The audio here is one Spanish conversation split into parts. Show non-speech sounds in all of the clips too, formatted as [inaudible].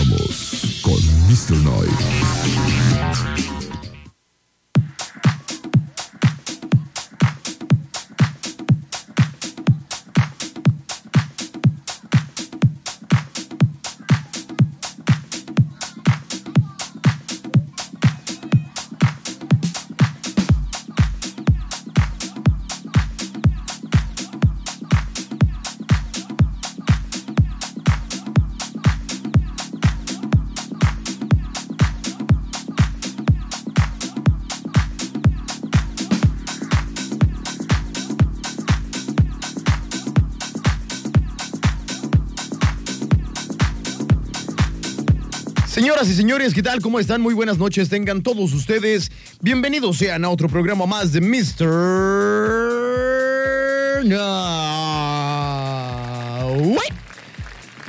Regresamos con Mr. Night. Y señores, ¿qué tal? ¿Cómo están? Muy buenas noches. Tengan todos ustedes. Bienvenidos sean a otro programa más de Mr. No.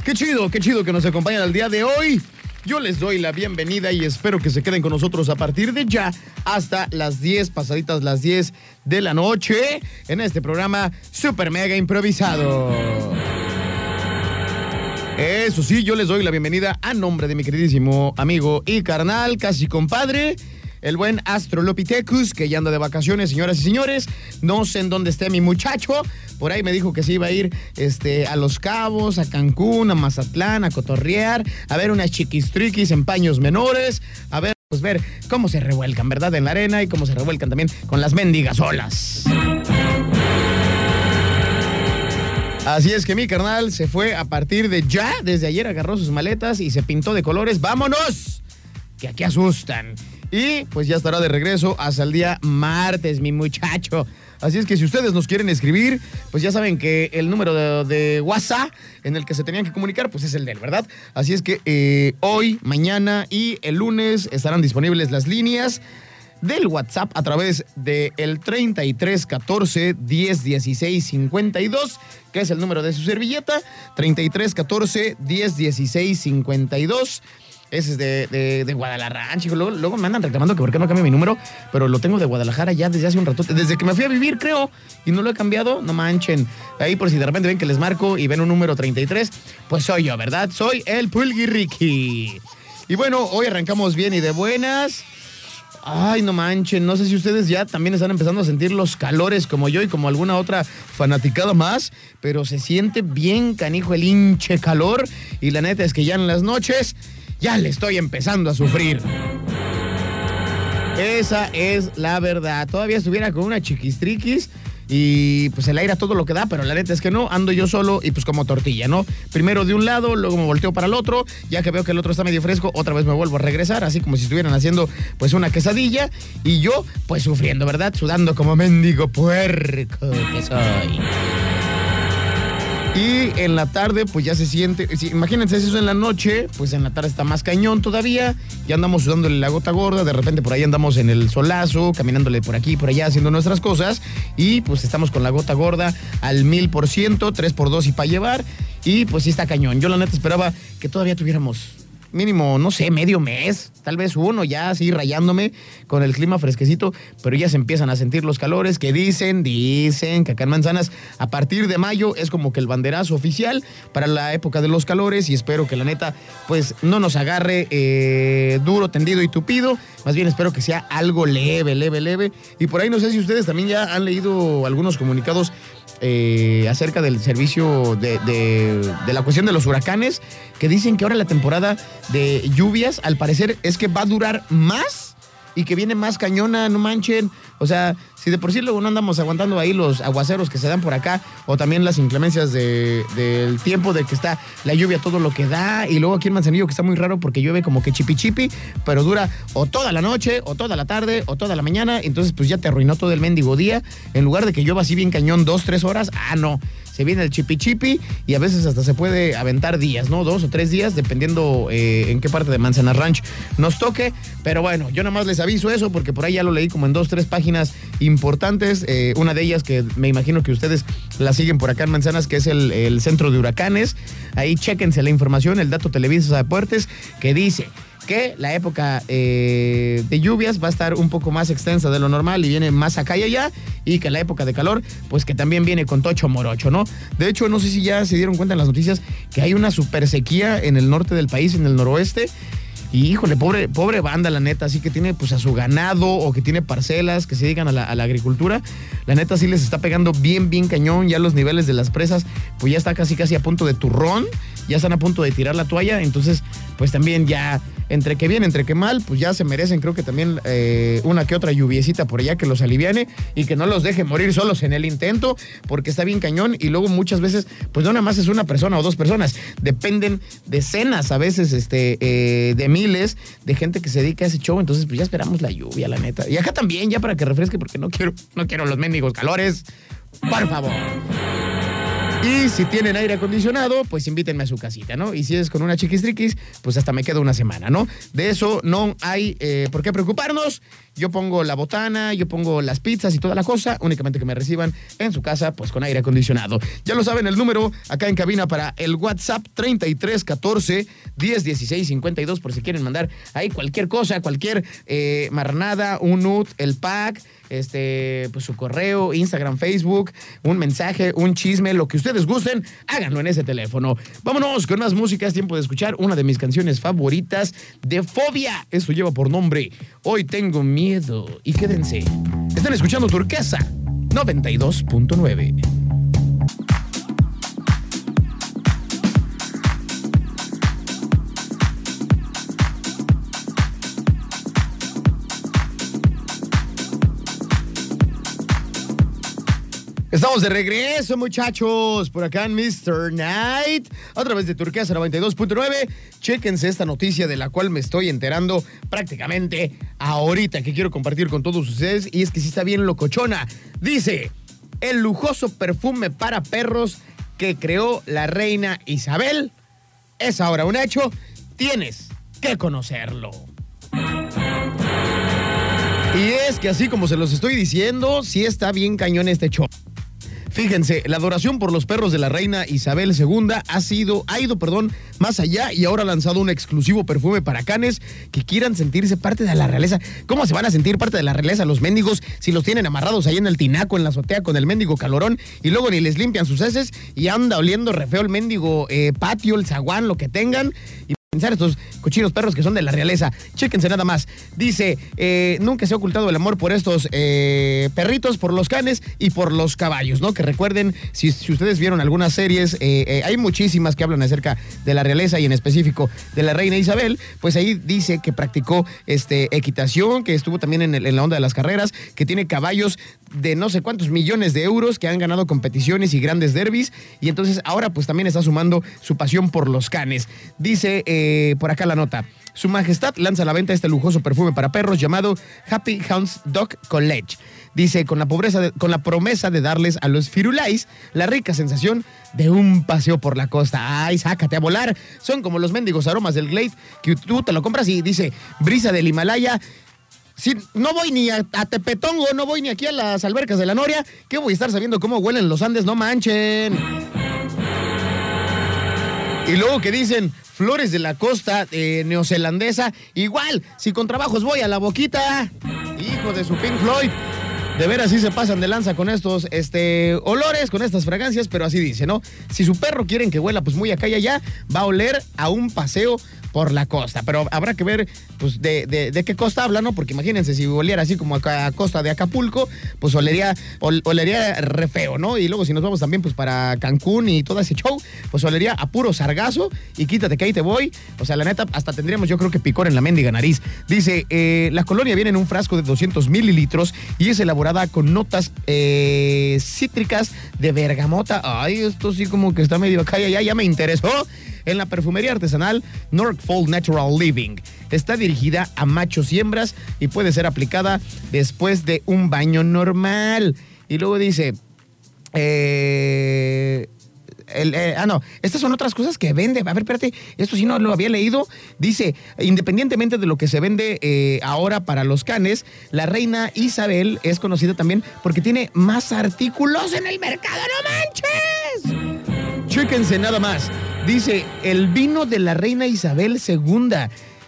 Qué chido, qué chido que nos acompañan al día de hoy. Yo les doy la bienvenida y espero que se queden con nosotros a partir de ya hasta las 10, pasaditas las 10 de la noche, en este programa super mega improvisado. Eso sí, yo les doy la bienvenida a nombre de mi queridísimo amigo y carnal, casi compadre, el buen Astrolopithecus, que ya anda de vacaciones, señoras y señores. No sé en dónde esté mi muchacho. Por ahí me dijo que se iba a ir este, a Los Cabos, a Cancún, a Mazatlán, a cotorrear, a ver unas chiquistriquis en paños menores, a ver, pues ver cómo se revuelcan, ¿verdad? En la arena y cómo se revuelcan también con las mendigas olas. Así es que mi carnal se fue a partir de ya, desde ayer agarró sus maletas y se pintó de colores. ¡Vámonos! Que aquí asustan. Y pues ya estará de regreso hasta el día martes, mi muchacho. Así es que si ustedes nos quieren escribir, pues ya saben que el número de, WhatsApp en el que se tenían que comunicar, pues es el de él, ¿verdad? Así es que eh, hoy, mañana y el lunes estarán disponibles las líneas del WhatsApp a través del el 33 14 10 16 52, que es el número de su servilleta. 33 14 10 16 52. Ese es de, de, de Guadalajara, chicos. Luego, luego, me andan reclamando que por qué no cambio mi número, pero lo tengo de Guadalajara ya desde hace un rato, desde que me fui a vivir, creo, y no lo he cambiado, no manchen. Ahí por si de repente ven que les marco y ven un número 33, pues soy yo, ¿verdad? Soy el Pulgui Y bueno, hoy arrancamos bien y de buenas. Ay, no manchen, no sé si ustedes ya también están empezando a sentir los calores como yo y como alguna otra fanaticada más, pero se siente bien canijo el hinche calor y la neta es que ya en las noches ya le estoy empezando a sufrir. Esa es la verdad. Todavía estuviera con una chiquistriquis y pues el aire a todo lo que da, pero la neta es que no, ando yo solo y pues como tortilla, ¿no? Primero de un lado, luego me volteo para el otro, ya que veo que el otro está medio fresco, otra vez me vuelvo a regresar, así como si estuvieran haciendo pues una quesadilla y yo pues sufriendo, ¿verdad? Sudando como mendigo puerco que soy. Y en la tarde, pues ya se siente. Imagínense eso en la noche, pues en la tarde está más cañón todavía. Ya andamos sudándole la gota gorda. De repente por ahí andamos en el solazo, caminándole por aquí, por allá, haciendo nuestras cosas. Y pues estamos con la gota gorda al mil por ciento, tres por dos y para llevar. Y pues sí está cañón. Yo la neta esperaba que todavía tuviéramos mínimo, no sé, medio mes, tal vez uno, ya así rayándome con el clima fresquecito, pero ya se empiezan a sentir los calores que dicen, dicen que acá en Manzanas a partir de mayo es como que el banderazo oficial para la época de los calores y espero que la neta pues no nos agarre eh, duro, tendido y tupido, más bien espero que sea algo leve, leve, leve. Y por ahí no sé si ustedes también ya han leído algunos comunicados eh, acerca del servicio de, de, de, la cuestión de los huracanes, que dicen que ahora la temporada de lluvias, al parecer, es que va a durar más y que viene más cañona, no manchen. O sea, si de por sí luego no andamos aguantando ahí los aguaceros que se dan por acá, o también las inclemencias de, del tiempo de que está la lluvia todo lo que da, y luego aquí en Manzanillo que está muy raro porque llueve como que chipi chipi, pero dura o toda la noche, o toda la tarde, o toda la mañana, entonces pues ya te arruinó todo el mendigo día. En lugar de que llueva así bien cañón dos, tres horas, ah, no se viene el chipi chipi y a veces hasta se puede aventar días, ¿no? Dos o tres días, dependiendo eh, en qué parte de Manzana Ranch nos toque. Pero bueno, yo nada más les aviso eso porque por ahí ya lo leí como en dos, tres páginas importantes. Eh, una de ellas que me imagino que ustedes la siguen por acá en Manzanas, que es el, centro de huracanes. Ahí chéquense la información, el dato Televisa Deportes, que dice que la época eh, de lluvias va a estar un poco más extensa de lo normal y viene más acá y allá, y que la época de calor, pues que también viene con tocho morocho, ¿no? De hecho, no sé si ya se dieron cuenta en las noticias que hay una super sequía en el norte del país, en el noroeste. Y híjole, pobre, pobre banda, la neta, así que tiene pues a su ganado o que tiene parcelas que se dedican a la, a la agricultura. La neta sí les está pegando bien, bien cañón. Ya los niveles de las presas, pues ya está casi, casi a punto de turrón. Ya están a punto de tirar la toalla. Entonces, pues también ya entre que bien, entre que mal, pues ya se merecen, creo que también eh, una que otra lluviecita por allá que los aliviane y que no los deje morir solos en el intento, porque está bien cañón y luego muchas veces, pues no nada más es una persona o dos personas, dependen decenas a veces este, eh, de miles de gente que se dedica a ese show, entonces pues ya esperamos la lluvia, la neta. Y acá también, ya para que refresque, porque no quiero, no quiero los mendigos calores, por favor. Y si tienen aire acondicionado, pues invítenme a su casita, ¿no? Y si es con una chiquistriquis, pues hasta me quedo una semana, ¿no? De eso no hay eh, por qué preocuparnos. Yo pongo la botana, yo pongo las pizzas y toda la cosa, únicamente que me reciban en su casa, pues con aire acondicionado. Ya lo saben, el número acá en cabina para el WhatsApp 3314 1016 52, por si quieren mandar ahí cualquier cosa, cualquier eh, marranada, un nut, el pack este, pues su correo, Instagram, Facebook, un mensaje, un chisme, lo que ustedes gusten, háganlo en ese teléfono. Vámonos con más música, es tiempo de escuchar una de mis canciones favoritas de Fobia. Eso lleva por nombre Hoy tengo miedo. Y quédense. Están escuchando Turquesa 92.9. Estamos de regreso, muchachos, por acá en Mr. Night, a través de Turquesa 92.9. Chéquense esta noticia de la cual me estoy enterando prácticamente ahorita, que quiero compartir con todos ustedes, y es que sí está bien locochona. Dice, el lujoso perfume para perros que creó la reina Isabel es ahora un hecho. Tienes que conocerlo. Y es que así como se los estoy diciendo, sí está bien cañón este show. Fíjense, la adoración por los perros de la reina Isabel II ha sido, ha ido, perdón, más allá y ahora ha lanzado un exclusivo perfume para canes que quieran sentirse parte de la realeza. ¿Cómo se van a sentir parte de la realeza los mendigos si los tienen amarrados ahí en el tinaco, en la azotea con el mendigo calorón y luego ni les limpian sus heces y anda oliendo re feo el mendigo eh, patio, el zaguán, lo que tengan? Y pensar estos cochinos perros que son de la realeza. Chéquense nada más. Dice, eh, nunca se ha ocultado el amor por estos eh, perritos, por los canes y por los caballos, ¿no? Que recuerden, si, ustedes vieron algunas series, eh, hay muchísimas que hablan acerca de la realeza y en específico de la reina Isabel, pues ahí dice que practicó este, equitación, que estuvo también en la onda de las carreras, que tiene caballos de no sé cuántos millones de euros que han ganado competiciones y grandes derbis y entonces ahora pues también está sumando su pasión por los canes. Dice eh, por acá la nota. Su Majestad lanza a la venta este lujoso perfume para perros llamado Happy Hounds Dog College. Dice, con la, pobreza con la promesa de darles a los firulais la rica sensación de un paseo por la costa. ¡Ay, sácate a volar! Son como los mendigos aromas del Glade que tú te lo compras y dice, brisa del Himalaya, si no voy ni a, Tepetongo, no voy ni aquí a las albercas de la Noria, ¿qué voy a estar sabiendo cómo huelen los Andes? No manchen. Y luego que dicen flores de la costa eh, neozelandesa, igual, si con trabajos voy a la boquita, hijo de su Pink Floyd. De veras sí se pasan de lanza con estos este, olores, con estas fragancias, pero así dice, ¿no? Si su perro quieren que huela pues muy acá y allá, va a oler a un paseo por la costa. Pero habrá que ver, pues, de, de- de qué costa habla, ¿no? Porque imagínense, si oliera así como a costa de Acapulco, pues olería, ol- olería re feo, ¿no? Y luego si nos vamos también, pues, para Cancún y todo ese show, pues olería a puro sargazo y quítate que ahí te voy. O sea, la neta, hasta tendríamos yo creo que picor en la mendiga nariz. Dice, eh, la colonia viene en un frasco de 200 mililitros y es elaborada con notas eh, cítricas de bergamota. Ay, esto sí como que está medio acá y allá, ya me interesó en la perfumería artesanal Norfolk Natural Living. Está dirigida a machos y hembras y puede ser aplicada después de un baño normal. Y luego dice, eh, eh, ah, no, estas son otras cosas que vende. A ver, espérate, esto sí no lo había leído. Dice, independientemente de lo que se vende eh, ahora para los canes, la reina Isabel es conocida también porque tiene más artículos en el mercado. ¡No manches! Chéquense nada más. Dice, el vino de la reina Isabel II.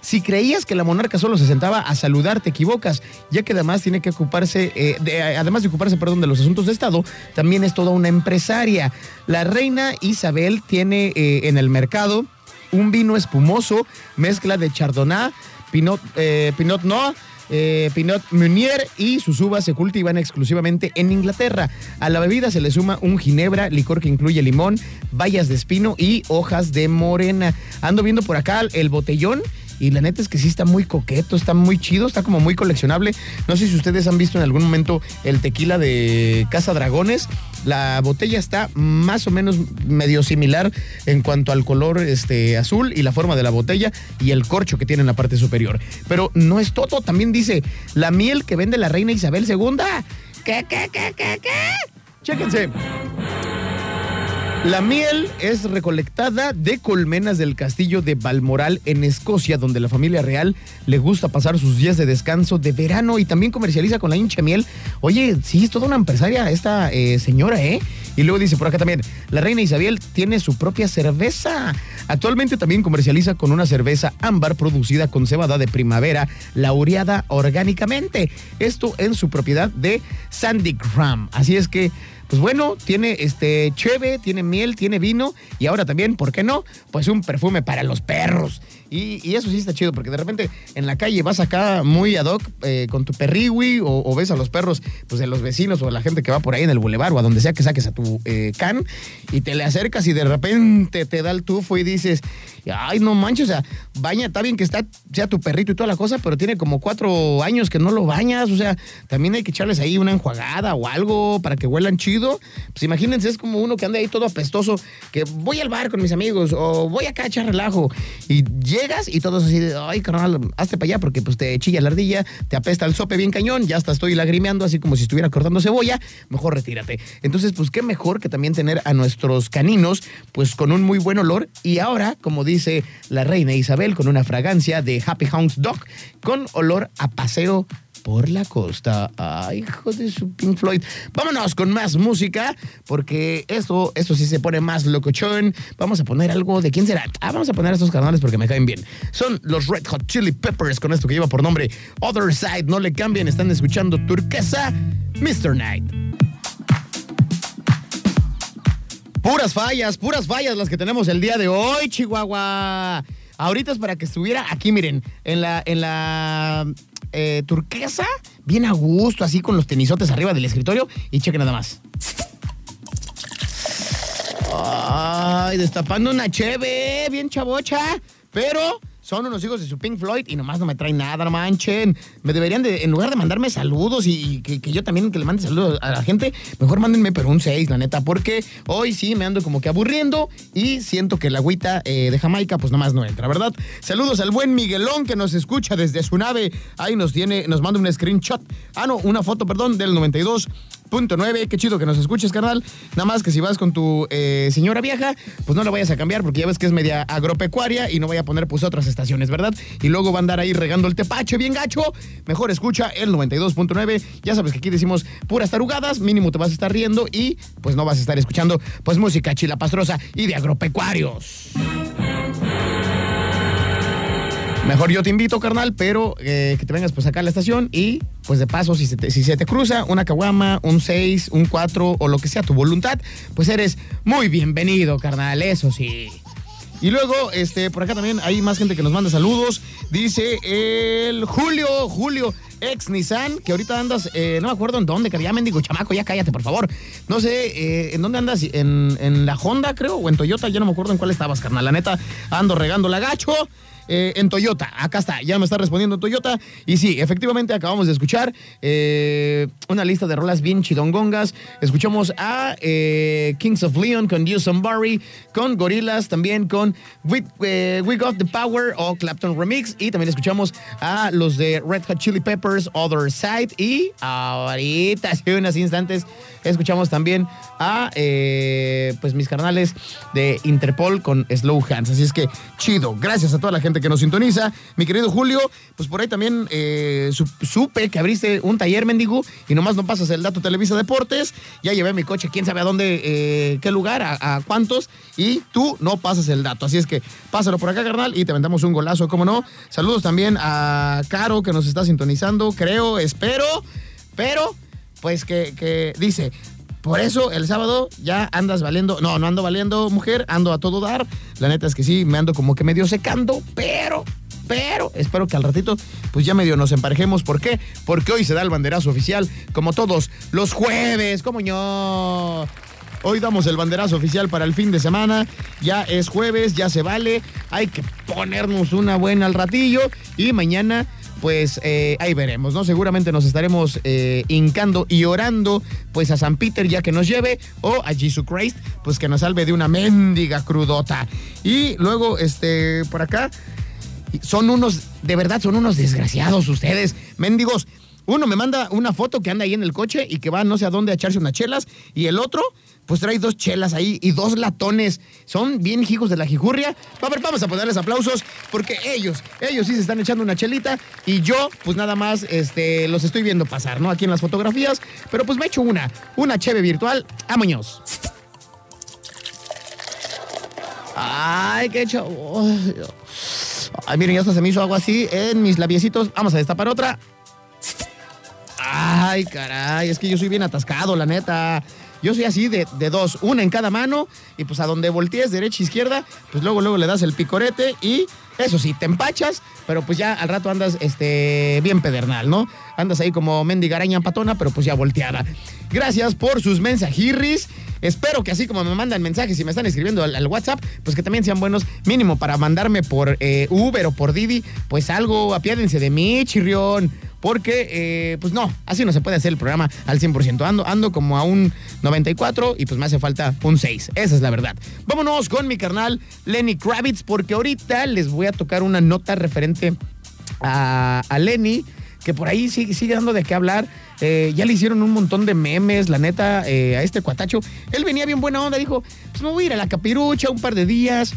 Si creías que la monarca solo se sentaba a saludar, te equivocas, ya que además tiene que ocuparse, eh, de- además de ocuparse, perdón, de los asuntos de Estado, también es toda una empresaria. La reina Isabel tiene eh, en el mercado un vino espumoso, mezcla de Chardonnay, Pinot, eh, Pinot Noir, eh, Pinot Meunier y sus uvas se cultivan exclusivamente en Inglaterra. A la bebida se le suma un ginebra, licor que incluye limón, bayas de espino y hojas de morena. Ando viendo por acá el botellón. Y la neta es que sí está muy coqueto, está muy chido, está como muy coleccionable. No sé si ustedes han visto en algún momento el tequila de Casa Dragones. La botella está más o menos medio similar en cuanto al color este, azul y la forma de la botella y el corcho que tiene en la parte superior. Pero no es todo, también dice la miel que vende la reina Isabel II. ¿Qué, qué, qué, qué, qué? Chéquense. La miel es recolectada de colmenas del castillo de Balmoral en Escocia, donde la familia real le gusta pasar sus días de descanso de verano y también comercializa con la hincha miel. Oye, sí, es toda una empresaria esta eh, señora, ¿eh? Y luego dice por acá también, la reina Isabel tiene su propia cerveza. Actualmente también comercializa con una cerveza ámbar producida con cebada de primavera, laureada orgánicamente. Esto en su propiedad de Sandygram. Así es que pues bueno, tiene este cheve, tiene miel, tiene vino y ahora también, ¿por qué no? Pues un perfume para los perros. Y, y eso sí está chido, porque de repente en la calle vas acá muy ad hoc eh, con tu perriwi o, o ves a los perros pues de los vecinos o de la gente que va por ahí en el bulevar o a donde sea que saques a tu eh, can y te le acercas y de repente te da el tufo y dices, ay, no manches, o sea, baña, está bien que está, sea tu perrito y toda la cosa, pero tiene como cuatro años que no lo bañas, o sea, también hay que echarles ahí una enjuagada o algo para que huelan chido. Pues imagínense, es como uno que anda ahí todo apestoso, que voy al bar con mis amigos o voy acá a echar relajo y y todos así de, ay, carnal, hazte para allá porque pues te chilla la ardilla, te apesta el sope bien cañón, ya hasta estoy lagrimeando así como si estuviera cortando cebolla, mejor retírate. Entonces, pues qué mejor que también tener a nuestros caninos pues con un muy buen olor y ahora, como dice la reina Isabel, con una fragancia de Happy Hounds Dog con olor a paseo por la costa. Ay, hijo de su Pink Floyd. Vámonos con más música, porque esto, esto sí se pone más locochón. Vamos a poner algo de quién será. Ah, vamos a poner a estos canales porque me caen bien. Son los Red Hot Chili Peppers con esto que lleva por nombre Other Side. No le cambien, están escuchando Turquesa, Mr. Night. Puras fallas, puras fallas las que tenemos el día de hoy, Chihuahua. Ahorita es para que estuviera aquí, miren, en la, en la eh, turquesa, bien a gusto, así con los tenisotes arriba del escritorio. Y chequen nada más. Ay, destapando una cheve, bien chavocha. Pero son unos hijos de su Pink Floyd y nomás no me traen nada, no manchen. Me deberían de, en lugar de mandarme saludos y, que yo también que le mande saludos a la gente, mejor mándenme pero un 6, la neta, porque hoy sí me ando como que aburriendo y siento que la agüita eh, de Jamaica pues nomás no entra, ¿verdad? Saludos al buen Miguelón que nos escucha desde su nave. Ahí nos tiene, nos manda un screenshot. Ah, no, una foto, perdón, del 92. Punto 9, qué chido que nos escuches, carnal. Nada más que si vas con tu eh, señora vieja, pues no la vayas a cambiar porque ya ves que es media agropecuaria y no vaya a poner pues otras estaciones, ¿verdad? Y luego va a andar ahí regando el tepache bien gacho. Mejor escucha el 92.9. Ya sabes que aquí decimos puras tarugadas, mínimo te vas a estar riendo y pues no vas a estar escuchando pues música chilapastrosa y de agropecuarios. Mejor yo te invito, carnal, pero eh, que te vengas pues acá a la estación y pues de paso, si se te, si cruza una caguama, un 6, un 4 o lo que sea tu voluntad, pues eres muy bienvenido, carnal, eso sí. Y luego, este, por acá también hay más gente que nos manda saludos. Dice el Julio, Julio, ex Nissan, que ahorita andas, eh, no me acuerdo en dónde, que ya mendigo chamaco, ya cállate, por favor. No sé, eh, ¿en dónde andas? ¿En, en la Honda, creo, o en Toyota, ya no me acuerdo en cuál estabas, carnal. La neta, ando regando la gacho. Eh, en Toyota. Acá está, ya me está respondiendo Toyota. Y sí, efectivamente acabamos de escuchar eh, una lista de rolas bien chidongongas. Escuchamos a eh, Kings of Leon con You Somebody, con Gorillaz, también con We, eh, We Got the Power o Clapton Remix. Y también escuchamos a los de Red Hot Chili Peppers Other Side. Y ahorita, hace unos instantes, escuchamos también a eh, pues mis carnales de Interpol con Slow Hands. Así es que chido. Gracias a toda la gente que nos sintoniza. Mi querido Julio, pues por ahí también eh, supe que abriste un taller mendigo y nomás no pasas el dato Televisa Deportes. Ya llevé mi coche, quién sabe a dónde, eh, qué lugar, a, cuántos, y tú no pasas el dato. Así es que pásalo por acá, carnal, y te aventamos un golazo, cómo no. Saludos también a Caro que nos está sintonizando, creo, espero, pero pues que, que dice, por eso el sábado ya andas valiendo. No, no ando valiendo, mujer, ando a todo dar. La neta es que sí, me ando como que medio secando, pero, pero espero que al ratito, pues ya medio nos emparejemos. ¿Por qué? Porque hoy se da el banderazo oficial, como todos los jueves, como yo. Hoy damos el banderazo oficial para el fin de semana. Ya es jueves, ya se vale. Hay que ponernos una buena al ratillo. Y mañana pues eh, ahí veremos, ¿no? Seguramente nos estaremos eh, hincando y orando, pues a San Peter ya que nos lleve, o a Jesus Christ, pues que nos salve de una mendiga crudota. Y luego, este, por acá, son unos, de verdad, son unos desgraciados ustedes, mendigos. Uno me manda una foto que anda ahí en el coche y que va no sé a dónde a echarse unas chelas, y el otro pues trae dos chelas ahí y dos latones. Son bien hijos de la jijurria. A ver, vamos a ponerles aplausos porque ellos, ellos sí se están echando una chelita y yo, pues nada más, este, los estoy viendo pasar, ¿no? Aquí en las fotografías, pero pues me echo una, una cheve virtual a Muñoz. Ay, qué hecho. Ay, miren, ya hasta se me hizo algo así en mis labiecitos. Vamos a destapar otra. Ay, caray, es que yo soy bien atascado, la neta. Yo soy así de, dos, una en cada mano y pues a donde voltees, derecha, izquierda, pues luego, luego le das el picorete y eso sí, te empachas, pero pues ya al rato andas este, bien pedernal, ¿no? Andas ahí como mendigaraña patona, pero pues ya volteada. Gracias por sus mensajirris. Espero que así como me mandan mensajes y me están escribiendo al, WhatsApp, pues que también sean buenos, mínimo para mandarme por eh, Uber o por Didi, pues algo, apiádense de mí, chirrión porque eh, pues no, así no se puede hacer el programa al 100%. Ando, ando como a un 94 y pues me hace falta un 6. Esa es la verdad. Vámonos con mi carnal Lenny Kravitz porque ahorita les voy a tocar una nota referente a, Lenny que por ahí sigue, sigue dando de qué hablar. Eh, ya le hicieron un montón de memes, la neta, eh, a este cuatacho. Él venía bien buena onda, dijo, pues me voy a ir a la capirucha un par de días.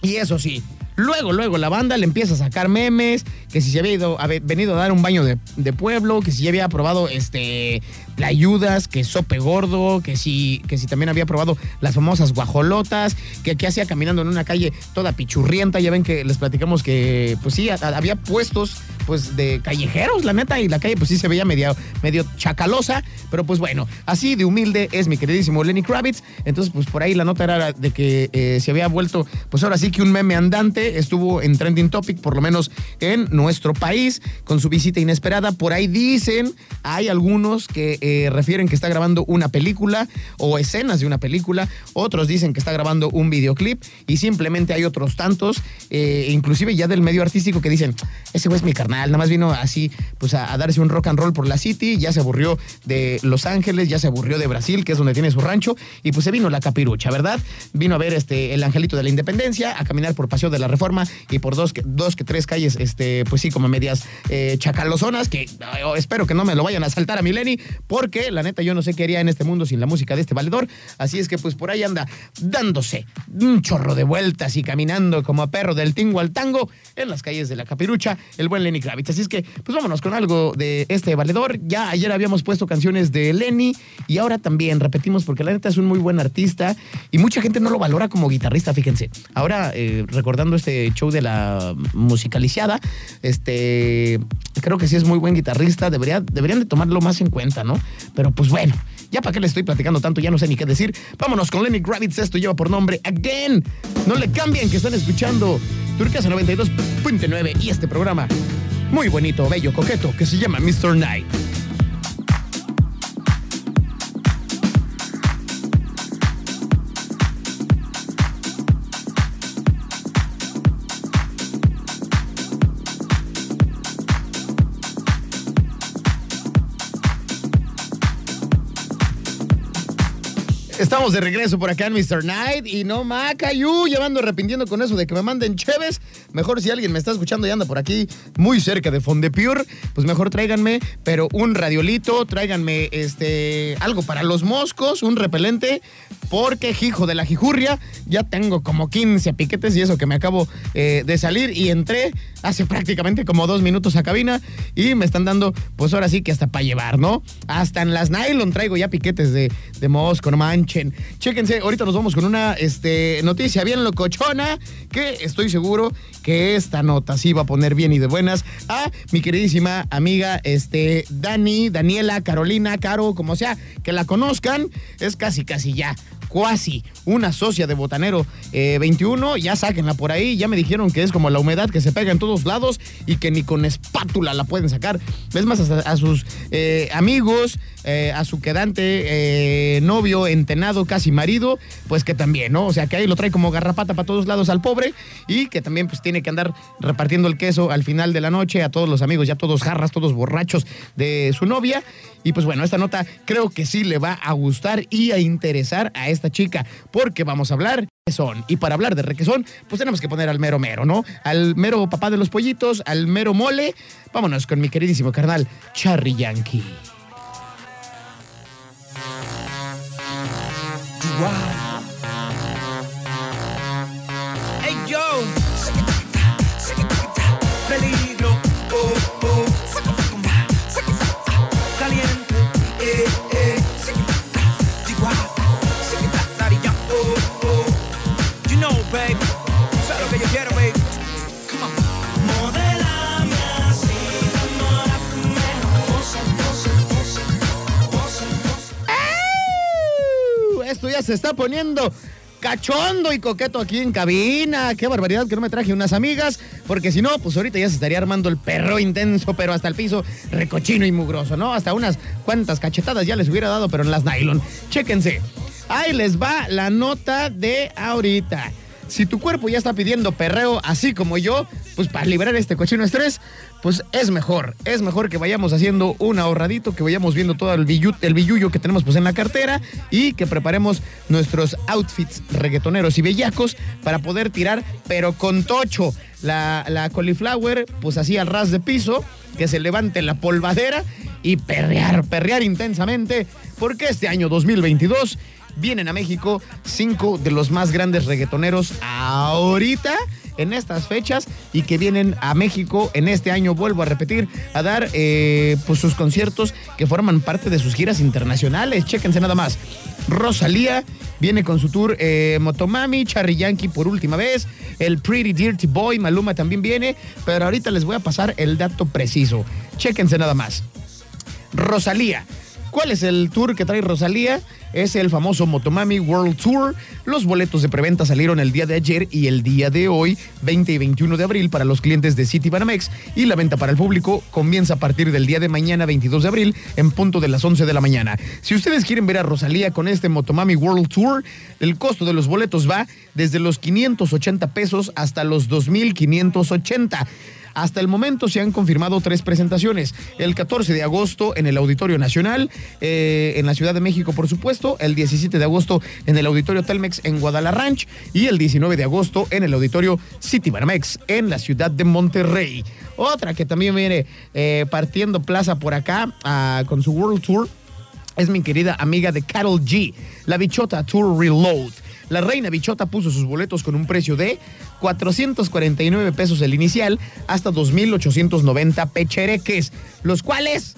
Y eso sí, Luego, luego, la banda le empieza a sacar memes, que si se había ido, venido a dar un baño de, pueblo, que si ya había probado este la ayudas, que sope gordo, que si, que si también había probado las famosas guajolotas, que, que hacía caminando en una calle toda pichurrienta. Ya ven que les platicamos que, pues sí, había puestos pues de callejeros, la neta, y la calle pues sí se veía medio, medio chacalosa, pero pues bueno, así de humilde es mi queridísimo Lenny Kravitz. Entonces, pues por ahí la nota era de que eh, se había vuelto, pues ahora sí que un meme andante, estuvo en trending topic, por lo menos en nuestro país, con su visita inesperada. Por ahí dicen, hay algunos que eh, refieren que está grabando una película o escenas de una película, otros dicen que está grabando un videoclip y simplemente hay otros tantos, eh, inclusive ya del medio artístico que dicen, ese güey es mi carnal, nada más vino así pues a, darse un rock and roll por la City, ya se aburrió de Los Ángeles, ya se aburrió de Brasil, que es donde tiene su rancho, y pues se vino la capirucha, ¿verdad? Vino a ver este, el Angelito de la Independencia, a caminar por Paseo de la Reforma y por dos, dos que tres calles, este, pues sí, como medias eh, chacalozonas, que espero que no me lo vayan a saltar a Mileni, porque la neta yo no sé qué haría en este mundo sin la música de este valedor. Así es que pues por ahí anda dándose un chorro de vueltas y caminando como a perro del tingo al tango en las calles de la Capirucha, el buen Lenny Kravitz. Así es que pues vámonos con algo de este valedor. Ya ayer habíamos puesto canciones de Lenny y ahora también repetimos porque la neta es un muy buen artista y mucha gente no lo valora como guitarrista, fíjense. Ahora eh, recordando este show de la musicalizada, este creo que sí es muy buen guitarrista, debería, deberían de tomarlo más en cuenta, ¿no? Pero pues bueno, ya para qué le estoy platicando tanto, ya no sé ni qué decir. Vámonos con Lenny Gravitz, esto lleva por nombre Again. No le cambien que están escuchando Turquesa 92.9 y este programa muy bonito, bello, coqueto, que se llama Mr. Night. Estamos de regreso por acá en Mr. Night y no Macayu, llevando arrepintiendo con eso de que me manden cheves. Mejor si alguien me está escuchando y anda por aquí muy cerca de Fondepure, pues mejor tráiganme, pero un radiolito, tráiganme este algo para los moscos, un repelente, porque hijo de la jijurria, ya tengo como 15 piquetes y eso que me acabo eh, de salir y entré hace prácticamente como dos minutos a cabina y me están dando, pues ahora sí que hasta para llevar, ¿no? Hasta en las nylon traigo ya piquetes de, de mosco, no manchen. Chéquense, ahorita nos vamos con una este, noticia bien locochona que estoy seguro que esta nota sí va a poner bien y de buenas a mi queridísima amiga este, Dani, Daniela, Carolina, Caro, como sea, que la conozcan, es casi, casi ya Cuasi, una socia de Botanero 21, eh, ya sáquenla por ahí, ya me dijeron que es como la humedad que se pega en todos lados y que ni con espátula la pueden sacar. Es más, a, sus eh, amigos, eh, a su quedante novio, entenado, casi marido, pues que también, ¿no? O sea, que ahí lo trae como garrapata para todos lados al pobre y que también pues tiene que andar repartiendo el queso al final de la noche a todos los amigos, ya todos jarras, todos borrachos de su novia. Y pues bueno, esta nota creo que sí le va a gustar y a interesar a esta chica, porque vamos a hablar requesón. Y para hablar de requesón, pues tenemos que poner al mero mero, ¿no? Al mero papá de los pollitos, al mero mole. Vámonos con mi queridísimo carnal, Charry Yankee. ride. Esto ya se está poniendo cachondo y coqueto aquí en cabina. Qué barbaridad que no me traje unas amigas, porque si no, pues ahorita ya se estaría armando el perro intenso, pero hasta el piso recochino y mugroso, ¿no? Hasta unas cuantas cachetadas ya les hubiera dado, pero en las nylon. Chéquense. Ahí les va la nota de ahorita. Si tu cuerpo ya está pidiendo perreo así como yo, pues para liberar este cochino estrés, pues es mejor. Es mejor que vayamos haciendo un ahorradito, que vayamos viendo todo el, billu el billullo que tenemos pues en la cartera y que preparemos nuestros outfits reggaetoneros y bellacos para poder tirar, pero con tocho, la, la cauliflower, pues así al ras de piso, que se levante la polvadera y perrear, perrear intensamente, porque este año 2022 vienen a México cinco de los más grandes reggaetoneros ahorita en estas fechas y que vienen a México en este año, vuelvo a repetir, a dar eh, pues sus conciertos que forman parte de sus giras internacionales. Chéquense nada más. Rosalía viene con su tour eh, Motomami, Charry Yankee por última vez, el Pretty Dirty Boy, Maluma también viene, pero ahorita les voy a pasar el dato preciso. Chéquense nada más. Rosalía. ¿Cuál es el tour que trae Rosalía? es el famoso Motomami World Tour. Los boletos de preventa salieron el día de ayer y el día de hoy, 20 y 21 de abril, para los clientes de City Banamex. Y la venta para el público comienza a partir del día de mañana, 22 de abril, en punto de las 11 de la mañana. Si ustedes quieren ver a Rosalía con este Motomami World Tour, el costo de los boletos va desde los 580 pesos hasta los 2,580. Hasta el momento se han confirmado tres presentaciones. El 14 de agosto en el Auditorio Nacional, eh, en la Ciudad de México, por supuesto. El 17 de agosto en el Auditorio Telmex en Guadalajara y el 19 de agosto en el Auditorio City Banamex en la ciudad de Monterrey. Otra que también viene eh, partiendo plaza por acá ah, con su World Tour es mi querida amiga de Carol G, la Bichota Tour Reload. La reina bichota puso sus boletos con un precio de 449 pesos el inicial hasta 2.890 pechereques, los cuales,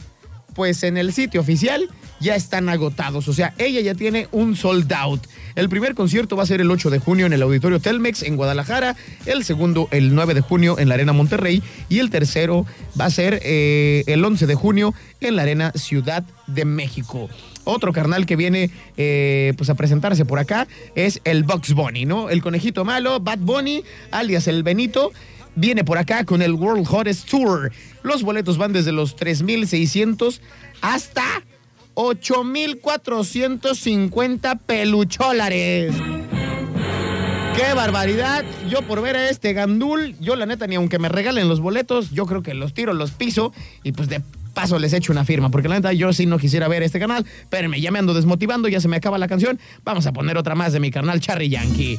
pues en el sitio oficial ya están agotados. O sea, ella ya tiene un sold out. El primer concierto va a ser el 8 de junio en el Auditorio Telmex en Guadalajara, el segundo el 9 de junio en la Arena Monterrey y el tercero va a ser eh, el 11 de junio en la Arena Ciudad de México. Otro carnal que viene eh, pues a presentarse por acá es el Box Bunny, ¿no? El conejito malo, Bad Bunny, alias el Benito viene por acá con el World Hottest Tour. Los boletos van desde los 3.600 hasta 8.450 pelucholares. ¡Qué barbaridad! Yo por ver a este gandul, yo la neta, ni aunque me regalen los boletos, yo creo que los tiro, los piso y pues de paso les echo una firma, porque la neta yo sí no quisiera ver este canal, pero ya me ando desmotivando, ya se me acaba la canción. Vamos a poner otra más de mi canal Charry Yankee.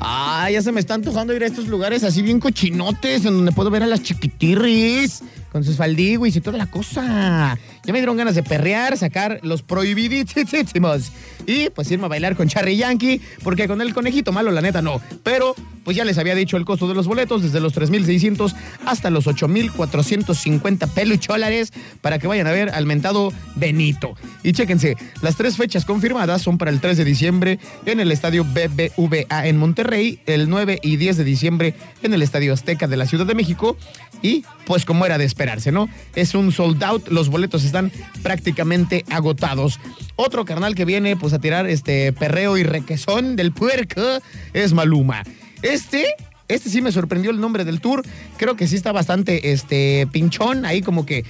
Ah, ya se me está antojando ir a estos lugares así bien cochinotes, en donde puedo ver a las chiquitirris con sus faldiguis y toda la cosa. Ya me dieron ganas de perrear, sacar los prohibidísimos y pues irme a bailar con Charry Yankee, porque con el conejito malo, la neta, no. Pero pues ya les había dicho el costo de los boletos, desde los 3.600 hasta los 8.450 pelucholares para que vayan a ver al mentado Benito. Y chéquense, las tres fechas confirmadas son para el 3 de diciembre en el estadio BBVA en Monterrey, el 9 y 10 de diciembre en el estadio Azteca de la Ciudad de México y pues como era de esperarse, ¿no? Es un sold out, los boletos están prácticamente agotados. Otro carnal que viene pues a tirar este perreo y requesón del puerco es Maluma. Este este sí me sorprendió el nombre del tour. Creo que sí está bastante este pinchón ahí como que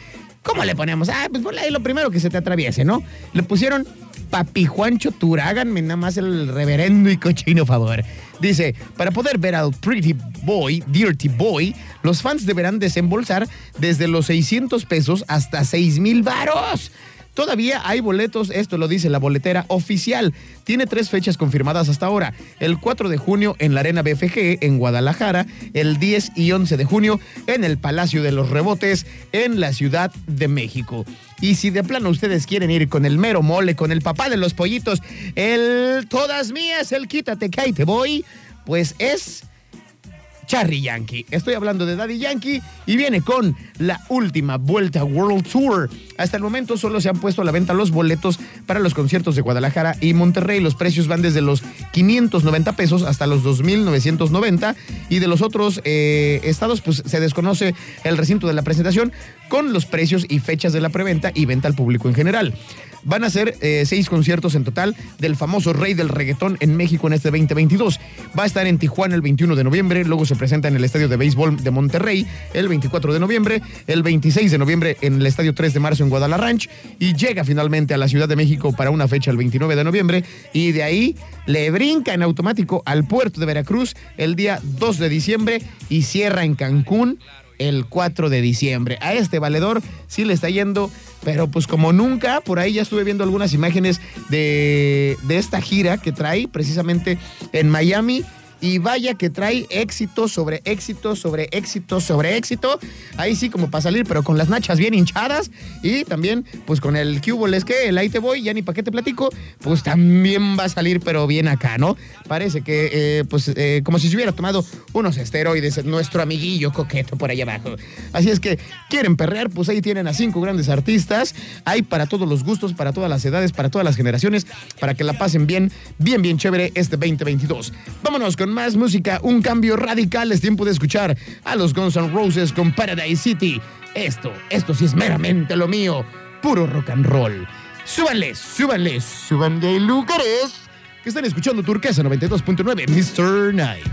¿Cómo le ponemos? Ah, pues ponle ahí lo primero que se te atraviese, ¿no? Le pusieron Papi Juancho Tour. Háganme nada más el reverendo y cochino favor. Dice, para poder ver al Pretty Boy, Dirty Boy, los fans deberán desembolsar desde los 600 pesos hasta 6 mil varos. Todavía hay boletos, esto lo dice la boletera oficial. Tiene tres fechas confirmadas hasta ahora. El 4 de junio en la Arena BFG en Guadalajara, el 10 y 11 de junio en el Palacio de los Rebotes en la Ciudad de México. Y si de plano ustedes quieren ir con el mero mole, con el papá de los pollitos, el todas mías, el quítate que ahí te voy, pues es Charry Yankee. Estoy hablando de Daddy Yankee y viene con la última vuelta World Tour. Hasta el momento solo se han puesto a la venta los boletos para los conciertos de Guadalajara y Monterrey. Los precios van desde los 590 pesos hasta los 2.990 y de los otros eh, estados pues se desconoce el recinto de la presentación con los precios y fechas de la preventa y venta al público en general. Van a ser eh, seis conciertos en total del famoso rey del reggaetón en México en este 2022. Va a estar en Tijuana el 21 de noviembre, luego se presenta en el Estadio de Béisbol de Monterrey el 24 de noviembre, el 26 de noviembre en el Estadio 3 de marzo en Guadalajara y llega finalmente a la Ciudad de México para una fecha el 29 de noviembre y de ahí le brinca en automático al puerto de Veracruz el día 2 de diciembre y cierra en Cancún el 4 de diciembre. A este valedor sí le está yendo, pero pues como nunca, por ahí ya estuve viendo algunas imágenes de, de esta gira que trae precisamente en Miami y vaya que trae éxito sobre éxito sobre éxito sobre éxito. Ahí sí como para salir, pero con las nachas bien hinchadas y también pues con el cubo es que el ahí te voy, ya ni para qué te platico, pues también va a salir pero bien acá, ¿no? Parece que eh, pues eh, como si se hubiera tomado unos esteroides nuestro amiguillo coqueto por allá abajo. Así es que quieren perrear, pues ahí tienen a cinco grandes artistas, hay para todos los gustos, para todas las edades, para todas las generaciones, para que la pasen bien, bien, bien chévere este 2022. Vámonos con más música, un cambio radical. Es tiempo de escuchar a los Guns N' Roses con Paradise City. Esto, esto sí es meramente lo mío. Puro rock and roll. Súbanle, súbanle, súbanle lugares que están escuchando Turquesa 92.9, Mr. Night.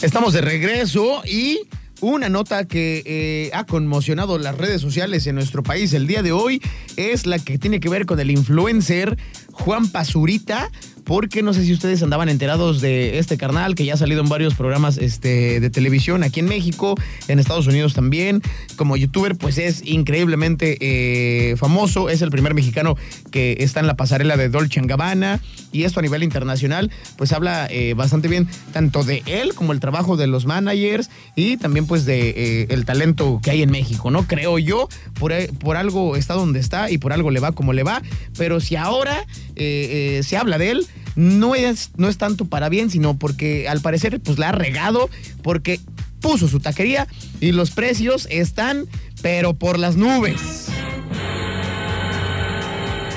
Estamos de regreso y una nota que eh, ha conmocionado las redes sociales en nuestro país el día de hoy es la que tiene que ver con el influencer Juan Pazurita, porque no sé si ustedes andaban enterados de este carnal que ya ha salido en varios programas este, de televisión aquí en México, en Estados Unidos también. Como youtuber, pues es increíblemente eh, famoso. Es el primer mexicano que está en la pasarela de Dolce Gabbana. Y esto a nivel internacional, pues habla eh, bastante bien tanto de él como el trabajo de los managers y también pues de eh, el talento que hay en México, ¿no? Creo yo, por, por algo está donde está y por algo le va como le va. Pero si ahora se habla de él, no es, no es tanto para bien, sino porque al parecer pues la ha regado, porque puso su taquería y los precios están, pero por las nubes.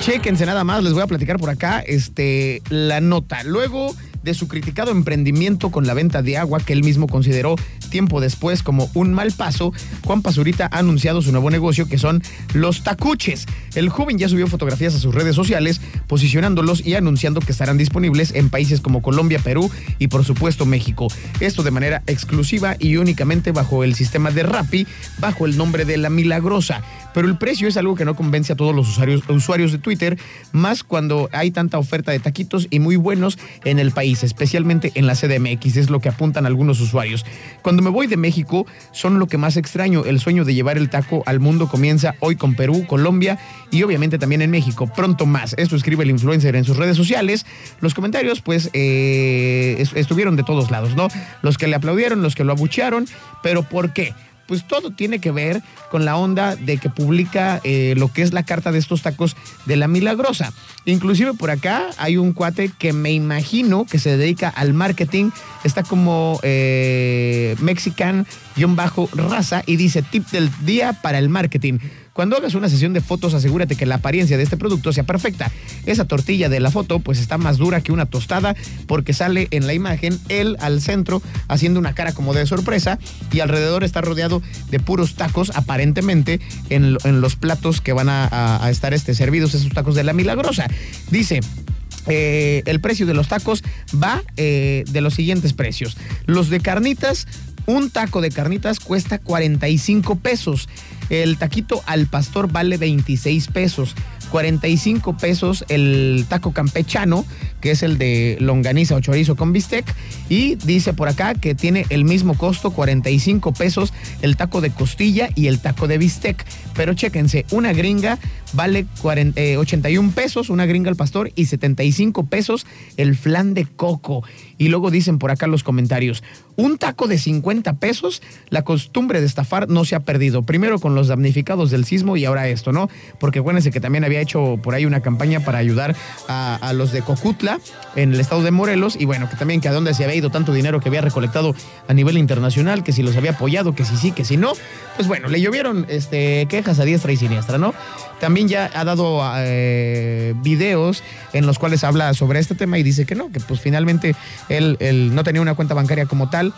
Chéquense nada más, les voy a platicar por acá este, la nota. Luego de su criticado emprendimiento con la venta de agua que él mismo consideró Tiempo después, como un mal paso, Juan Pazurita ha anunciado su nuevo negocio que son los tacuches. El joven ya subió fotografías a sus redes sociales posicionándolos y anunciando que estarán disponibles en países como Colombia, Perú y por supuesto México. Esto de manera exclusiva y únicamente bajo el sistema de Rappi, bajo el nombre de La Milagrosa. Pero el precio es algo que no convence a todos los usuarios, usuarios de Twitter, más cuando hay tanta oferta de taquitos y muy buenos en el país, especialmente en la CDMX, es lo que apuntan algunos usuarios. Cuando me voy de México, son lo que más extraño. El sueño de llevar el taco al mundo comienza hoy con Perú, Colombia y obviamente también en México. Pronto más. Esto escribe el influencer en sus redes sociales. Los comentarios, pues, eh, estuvieron de todos lados, ¿no? Los que le aplaudieron, los que lo abuchearon, pero ¿por qué? pues todo tiene que ver con la onda de que publica eh, lo que es la carta de estos tacos de la milagrosa. Inclusive por acá hay un cuate que me imagino que se dedica al marketing, está como eh, mexican-raza y dice tip del día para el marketing. Cuando hagas una sesión de fotos, asegúrate que la apariencia de este producto sea perfecta. Esa tortilla de la foto, pues está más dura que una tostada, porque sale en la imagen él al centro haciendo una cara como de sorpresa y alrededor está rodeado de puros tacos, aparentemente, en, los platos que van a, estar este, servidos, esos tacos de la milagrosa. Dice. Eh, el precio de los tacos va eh, de los siguientes precios. Los de carnitas, un taco de carnitas cuesta 45 pesos. El taquito al pastor vale 26 pesos. 45 pesos el taco campechano, que es el de longaniza o chorizo con bistec. Y dice por acá que tiene el mismo costo, 45 pesos el taco de costilla y el taco de bistec. Pero chéquense, una gringa vale 81 eh, pesos, una gringa al pastor, y 75 pesos el flan de coco. Y luego dicen por acá los comentarios, un taco de 50 pesos, la costumbre de estafar no se ha perdido. Primero con los damnificados del sismo y ahora esto, ¿no? Porque acuérdense que también había hecho por ahí una campaña para ayudar a, los de Cocutla en el estado de Morelos y bueno, que también que a dónde se había ido tanto dinero que había recolectado a nivel internacional, que si los había apoyado, que si sí, que si no. Pues bueno, le llovieron este, quejas a diestra y siniestra, ¿no? También ya ha dado eh, videos en los cuales habla sobre este tema y dice que no, que pues finalmente él, él no tenía una cuenta bancaria como tal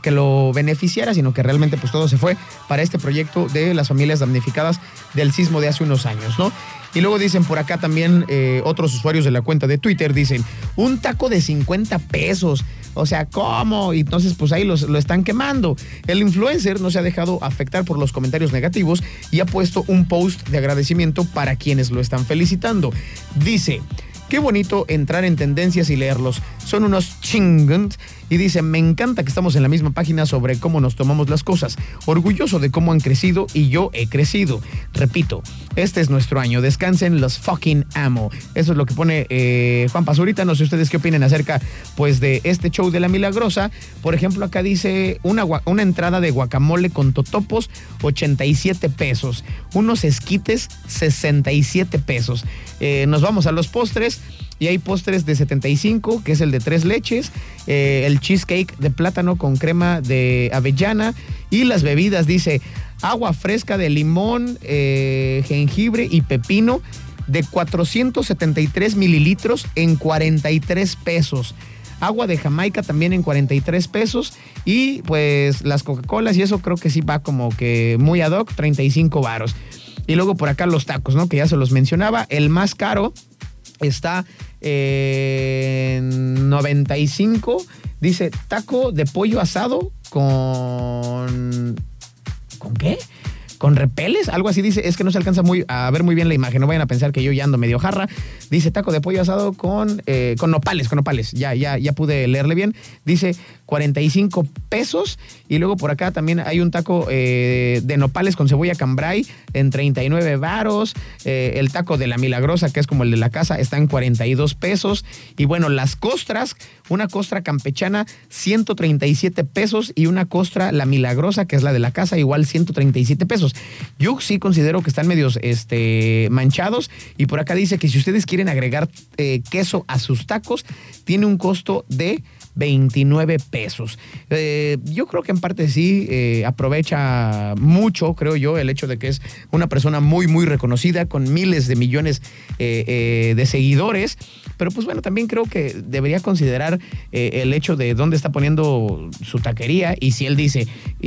que lo beneficiara, sino que realmente pues todo se fue para este proyecto de las familias damnificadas del sismo de hace unos años, ¿no? Y luego dicen por acá también eh, otros usuarios de la cuenta de Twitter, dicen, un taco de 50 pesos. O sea, ¿cómo? Y entonces, pues ahí los, lo están quemando. El influencer no se ha dejado afectar por los comentarios negativos y ha puesto un post de agradecimiento para quienes lo están felicitando. Dice, Qué bonito entrar en tendencias y leerlos. Son unos chingons. Y dice, me encanta que estamos en la misma página sobre cómo nos tomamos las cosas. Orgulloso de cómo han crecido y yo he crecido. Repito, este es nuestro año. Descansen los fucking amo. Eso es lo que pone eh, Juan Pazurita. No sé ustedes qué opinen acerca pues de este show de la milagrosa. Por ejemplo, acá dice una, una entrada de guacamole con totopos, 87 pesos. Unos esquites, 67 pesos. Eh, nos vamos a los postres. Y hay postres de 75, que es el de tres leches, eh, el cheesecake de plátano con crema de avellana y las bebidas, dice, agua fresca de limón, eh, jengibre y pepino de 473 mililitros en 43 pesos. Agua de Jamaica también en 43 pesos. Y pues las Coca-Colas y eso creo que sí va como que muy ad hoc, 35 varos. Y luego por acá los tacos, ¿no? Que ya se los mencionaba. El más caro está en 95. Dice taco de pollo asado con. ¿Con qué? con repeles, algo así dice, es que no se alcanza muy a ver muy bien la imagen, no vayan a pensar que yo ya ando medio jarra. Dice taco de pollo asado con, eh, con nopales, con nopales, ya, ya, ya pude leerle bien. Dice 45 pesos y luego por acá también hay un taco eh, de nopales con cebolla cambray en 39 varos. Eh, el taco de la milagrosa, que es como el de la casa, está en 42 pesos. Y bueno, las costras, una costra campechana, 137 pesos y una costra la milagrosa, que es la de la casa, igual 137 pesos. Yo sí considero que están medios este, manchados y por acá dice que si ustedes quieren agregar eh, queso a sus tacos, tiene un costo de 29 pesos. Eh, yo creo que en parte sí eh, aprovecha mucho, creo yo, el hecho de que es una persona muy, muy reconocida, con miles de millones eh, de seguidores. Pero pues bueno, también creo que debería considerar el hecho de dónde está poniendo su taquería y si él dice,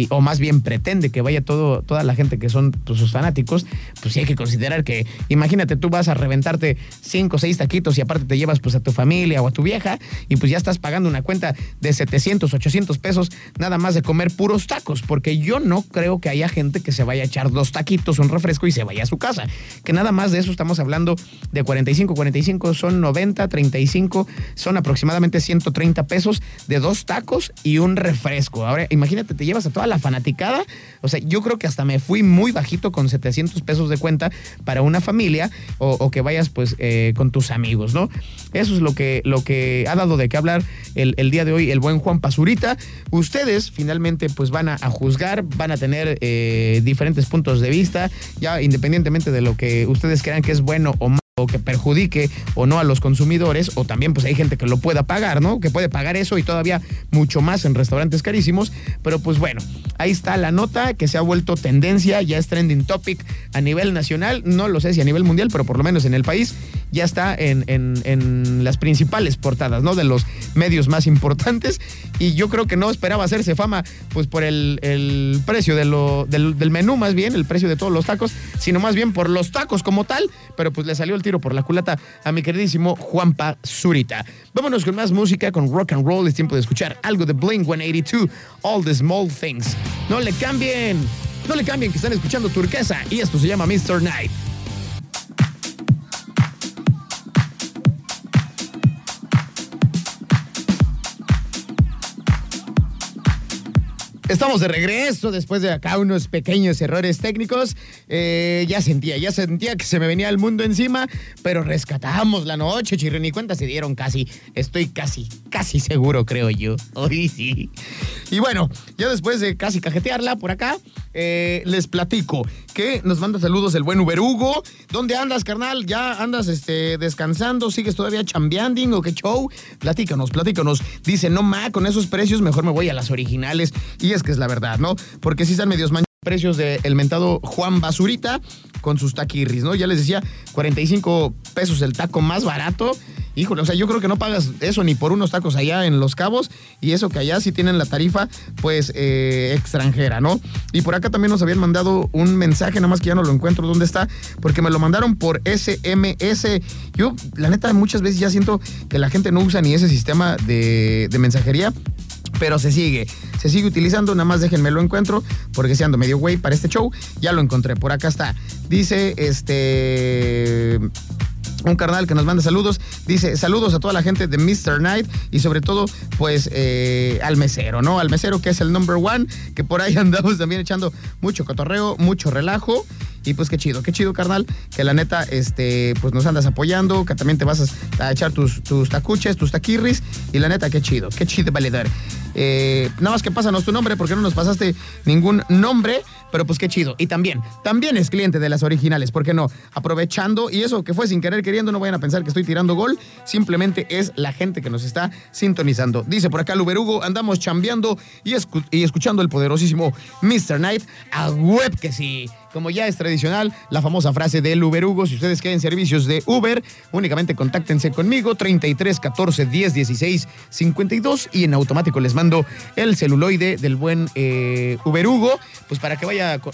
o más bien pretende que vaya todo, toda la gente que son pues, sus fanáticos, pues sí hay que considerar que, imagínate, tú vas a reventarte cinco o seis taquitos y aparte te llevas pues a tu familia o a tu vieja y pues ya estás pagando una cuenta de 700, 800 pesos nada más de comer puros tacos, porque yo no creo que haya gente que se vaya a echar dos taquitos, un refresco y se vaya a su casa. Que nada más de eso estamos hablando de 45, 45 son 90, 35 son aproximadamente 130 pesos de dos tacos y un refresco. Ahora, imagínate, te llevas a toda la fanaticada. O sea, yo creo que hasta me fui muy bajito con 700 pesos de cuenta para una familia o, que vayas pues eh, con tus amigos, ¿no? Eso es lo que, lo que ha dado de qué hablar el, el día de hoy el buen Juan Pazurita. Ustedes finalmente pues van a, juzgar, van a tener eh, diferentes puntos de vista, ya independientemente de lo que ustedes crean que es bueno o malo o que perjudique o no a los consumidores, o también pues hay gente que lo pueda pagar, ¿no? Que puede pagar eso y todavía mucho más en restaurantes carísimos, pero pues bueno, ahí está la nota que se ha vuelto tendencia, ya es trending topic a nivel nacional, no lo sé si a nivel mundial, pero por lo menos en el país ya está en, en, las principales portadas, ¿no? De los medios más importantes y yo creo que no esperaba hacerse fama pues por el, precio de lo, del, del menú más bien, el precio de todos los tacos, sino más bien por los tacos como tal, pero pues le salió el tiro por la culata a mi queridísimo Juanpa Zurita. Vámonos con más música, con rock and roll. Es tiempo de escuchar algo de Blink 182, All the Small Things. No le cambien, no le cambien que están escuchando Turquesa y esto se llama Mr. Night. Estamos de regreso después de acá unos pequeños errores técnicos. Eh, ya sentía, ya sentía que se me venía el mundo encima, pero rescatamos la noche, chirri. Ni cuenta se dieron casi. Estoy casi, casi seguro, creo yo. [laughs] Hoy sí. Y bueno, ya después de casi cajetearla por acá, eh, les platico que nos manda saludos el buen Uber Hugo. ¿Dónde andas, carnal? ¿Ya andas este, descansando? ¿Sigues todavía chambeanding o qué show? Platícanos, platícanos. Dice, no ma, con esos precios mejor me voy a las originales. Y es que es la verdad, ¿no? Porque si están medios manchados precios del mentado Juan Basurita con sus taquirris, ¿no? Ya les decía, 45 pesos el taco más barato. Híjole, o sea, yo creo que no pagas eso ni por unos tacos allá en Los Cabos y eso que allá sí tienen la tarifa, pues, eh, extranjera, ¿no? Y por acá también nos habían mandado un mensaje, nada más que ya no lo encuentro dónde está, porque me lo mandaron por SMS. Yo, la neta, muchas veces ya siento que la gente no usa ni ese sistema de, de mensajería pero se sigue, se sigue utilizando, nada más déjenme lo encuentro, porque si ando medio güey para este show, ya lo encontré, por acá está. Dice, este un carnal que nos manda saludos. Dice, saludos a toda la gente de Mr. Night y sobre todo, pues, eh, al mesero, ¿no? Al mesero que es el number one, que por ahí [laughs] andamos también echando mucho cotorreo, mucho relajo. Y pues qué chido, qué chido, carnal, que la neta, este, pues nos andas apoyando, que también te vas a, echar tus, tus tacuches, tus taquirris. Y la neta, qué chido, qué chido valedor. Eh, nada más que pásanos tu nombre, porque no nos pasaste ningún nombre, pero pues qué chido. Y también, también es cliente de las originales, ¿por qué no? Aprovechando, y eso que fue sin querer queriendo, no vayan a pensar que estoy tirando gol, simplemente es la gente que nos está sintonizando. Dice por acá Luberugo, andamos chambeando y, escuchando el poderosísimo Mr. Knight a web que sí como ya es tradicional, la famosa frase del Uber Hugo. Si ustedes quieren servicios de Uber, únicamente contáctense conmigo 33 14 10 16 52 y en automático les mando el celuloide del buen eh, Uber Hugo, pues para que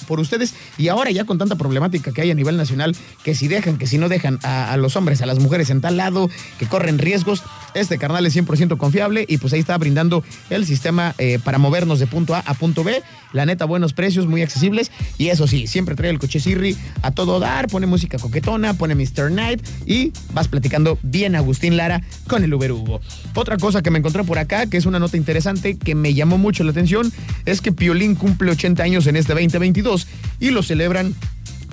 por ustedes. Y ahora ya con tanta problemática que hay a nivel nacional, que si dejan, que si no dejan a, los hombres, a las mujeres en tal lado, que corren riesgos, este carnal es 100% confiable y pues ahí está brindando el sistema eh, para movernos de punto A a punto B. La neta, buenos precios, muy accesibles y eso sí, siempre trae el coche Sirri a todo dar, pone música coquetona, pone Mr. Night y vas platicando bien Agustín Lara con el Uber Hugo. Otra cosa que me encontré por acá, que es una nota interesante que me llamó mucho la atención, es que Piolín cumple 80 años en este 2022 y lo celebran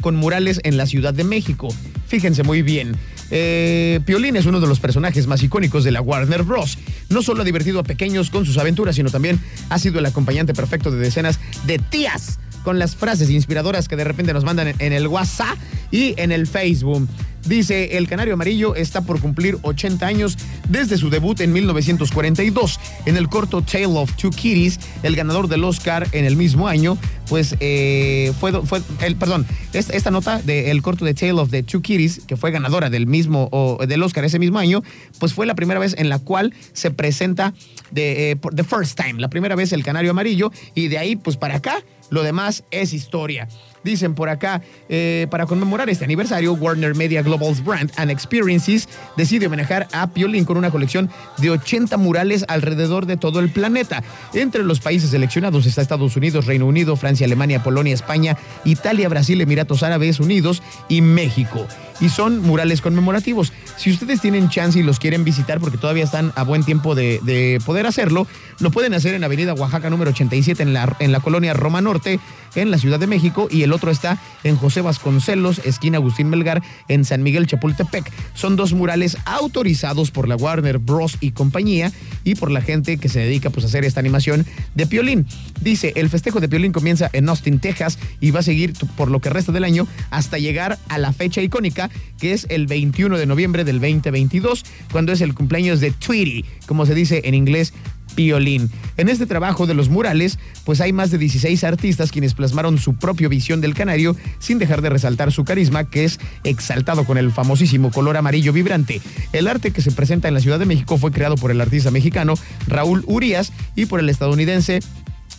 con murales en la Ciudad de México. Fíjense muy bien. Eh, Piolín es uno de los personajes más icónicos de la Warner Bros. No solo ha divertido a pequeños con sus aventuras, sino también ha sido el acompañante perfecto de decenas de tías con las frases inspiradoras que de repente nos mandan en, el WhatsApp y en el Facebook. Dice, el Canario Amarillo está por cumplir 80 años desde su debut en 1942. En el corto Tale of Two Kitties, el ganador del Oscar en el mismo año, pues eh, fue, fue el, perdón, esta, nota del corto de Tale of the Two Kitties, que fue ganadora del mismo, o, del Oscar ese mismo año, pues fue la primera vez en la cual se presenta de, eh, the first time, la primera vez el Canario Amarillo, y de ahí pues para acá, lo demás es historia. Dicen por acá, eh, para conmemorar este aniversario, Warner Media Global's Brand and Experiences decide homenajear a Piolín con una colección de 80 murales alrededor de todo el planeta. Entre los países seleccionados está Estados Unidos, Reino Unido, Francia, Alemania, Polonia, España, Italia, Brasil, Emiratos Árabes Unidos y México. Y son murales conmemorativos. Si ustedes tienen chance y los quieren visitar, porque todavía están a buen tiempo de, poder hacerlo, lo pueden hacer en Avenida Oaxaca número 87 en la, en la colonia Roma Norte, en la Ciudad de México, y el otro está en José Vasconcelos, esquina Agustín Melgar, en San Miguel Chapultepec. Son dos murales autorizados por la Warner Bros. y compañía y por la gente que se dedica pues, a hacer esta animación de Piolín. Dice, el festejo de Piolín comienza en Austin, Texas y va a seguir por lo que resta del año hasta llegar a la fecha icónica que es el 21 de noviembre del 2022, cuando es el cumpleaños de Tweety, como se dice en inglés, Piolín. En este trabajo de los murales, pues hay más de 16 artistas quienes plasmaron su propia visión del canario sin dejar de resaltar su carisma, que es exaltado con el famosísimo color amarillo vibrante. El arte que se presenta en la Ciudad de México fue creado por el artista mexicano Raúl Urias y por el estadounidense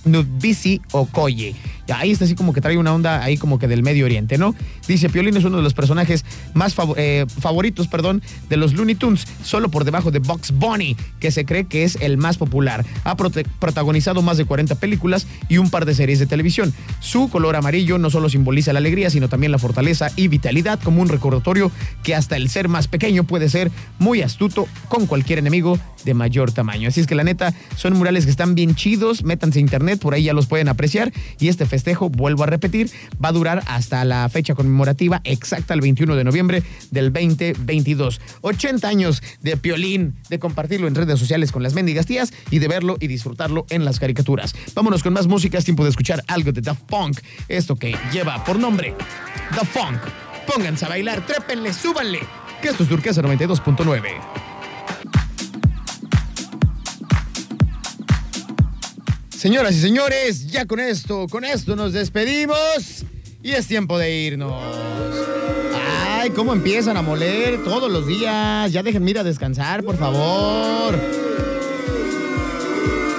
Nubisi Okoye. Ahí está así como que trae una onda ahí como que del Medio Oriente, ¿no? Dice, Piolín es uno de los personajes más eh, favoritos, perdón, de los Looney Tunes, solo por debajo de Box Bunny, que se cree que es el más popular. Ha protagonizado más de 40 películas y un par de series de televisión. Su color amarillo no solo simboliza la alegría, sino también la fortaleza y vitalidad, como un recordatorio que hasta el ser más pequeño puede ser muy astuto con cualquier enemigo de mayor tamaño. Así es que la neta, son murales que están bien chidos, métanse a internet, por ahí ya los pueden apreciar y este festejo, vuelvo a repetir, va a durar hasta la fecha conmemorativa exacta, el 21 de noviembre del 2022. 80 años de Piolín, de compartirlo en redes sociales con las mendigas tías y de verlo y disfrutarlo en las caricaturas. Vámonos con más música, es tiempo de escuchar algo de The Funk, esto que lleva por nombre The Funk. Pónganse a bailar, trépenle, súbanle, que esto es Turquesa 92.9. Señoras y señores, ya con esto, con esto nos despedimos y es tiempo de irnos. Ay, cómo empiezan a moler todos los días. Ya dejen ir a descansar, por favor.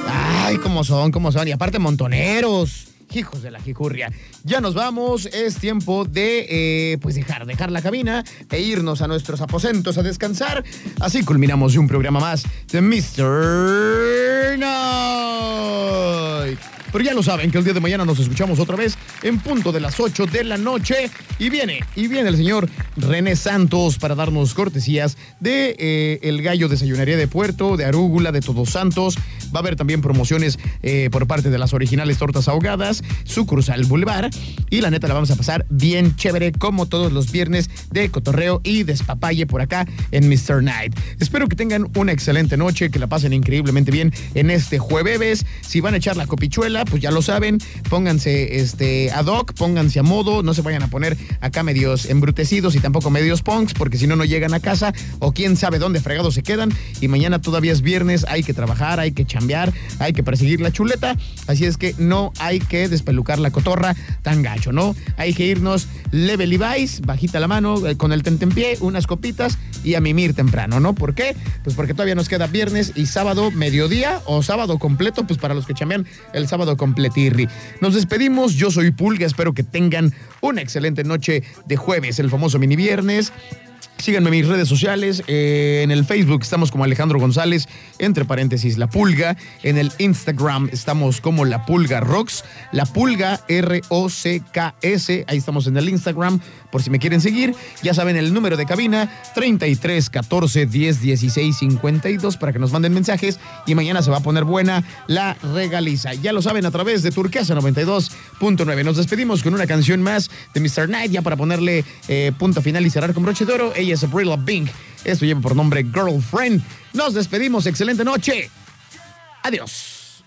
Ay, cómo son, cómo son. Y aparte, montoneros. Hijos de la jicurria. Ya nos vamos. Es tiempo de eh, pues dejar, dejar la cabina e irnos a nuestros aposentos a descansar. Así culminamos un programa más de Mr. Night. Pero ya lo saben que el día de mañana nos escuchamos otra vez en punto de las 8 de la noche. Y viene, y viene el señor René Santos para darnos cortesías de eh, el gallo desayunaría de Puerto, de Arúgula, de Todos Santos. Va a haber también promociones eh, por parte de las originales tortas ahogadas, sucursal Boulevard. Y la neta la vamos a pasar bien chévere como todos los viernes de cotorreo y despapalle por acá en Mr. Night. Espero que tengan una excelente noche, que la pasen increíblemente bien en este jueves. Si van a echar la copichuela, pues ya lo saben, pónganse este ad hoc, pónganse a modo, no se vayan a poner acá medios embrutecidos y tampoco medios punks, porque si no, no llegan a casa o quién sabe dónde fregados se quedan. Y mañana todavía es viernes, hay que trabajar, hay que chambear, hay que perseguir la chuleta. Así es que no hay que despelucar la cotorra tan gacho, ¿no? Hay que irnos leve Levi's, bajita la mano, eh, con el tentempié, unas copitas y a mimir temprano, ¿no? ¿Por qué? Pues porque todavía nos queda viernes y sábado mediodía o sábado completo, pues para los que chambean el sábado completirri. Nos despedimos, yo soy Pulga, espero que tengan una excelente noche de jueves, el famoso mini viernes. Síganme en mis redes sociales. Eh, en el Facebook estamos como Alejandro González, entre paréntesis, La Pulga. En el Instagram estamos como La Pulga Rocks. La Pulga R-O-C-K-S. Ahí estamos en el Instagram por si me quieren seguir. Ya saben el número de cabina 33 14 10 16 52 para que nos manden mensajes y mañana se va a poner buena la regaliza. Ya lo saben a través de Turquesa 92.9. Nos despedimos con una canción más de Mr. Night ya para ponerle eh, punto final y cerrar con broche de oro. Ella es Abril Bing. Esto lleva por nombre Girlfriend. Nos despedimos. Excelente noche. Adiós.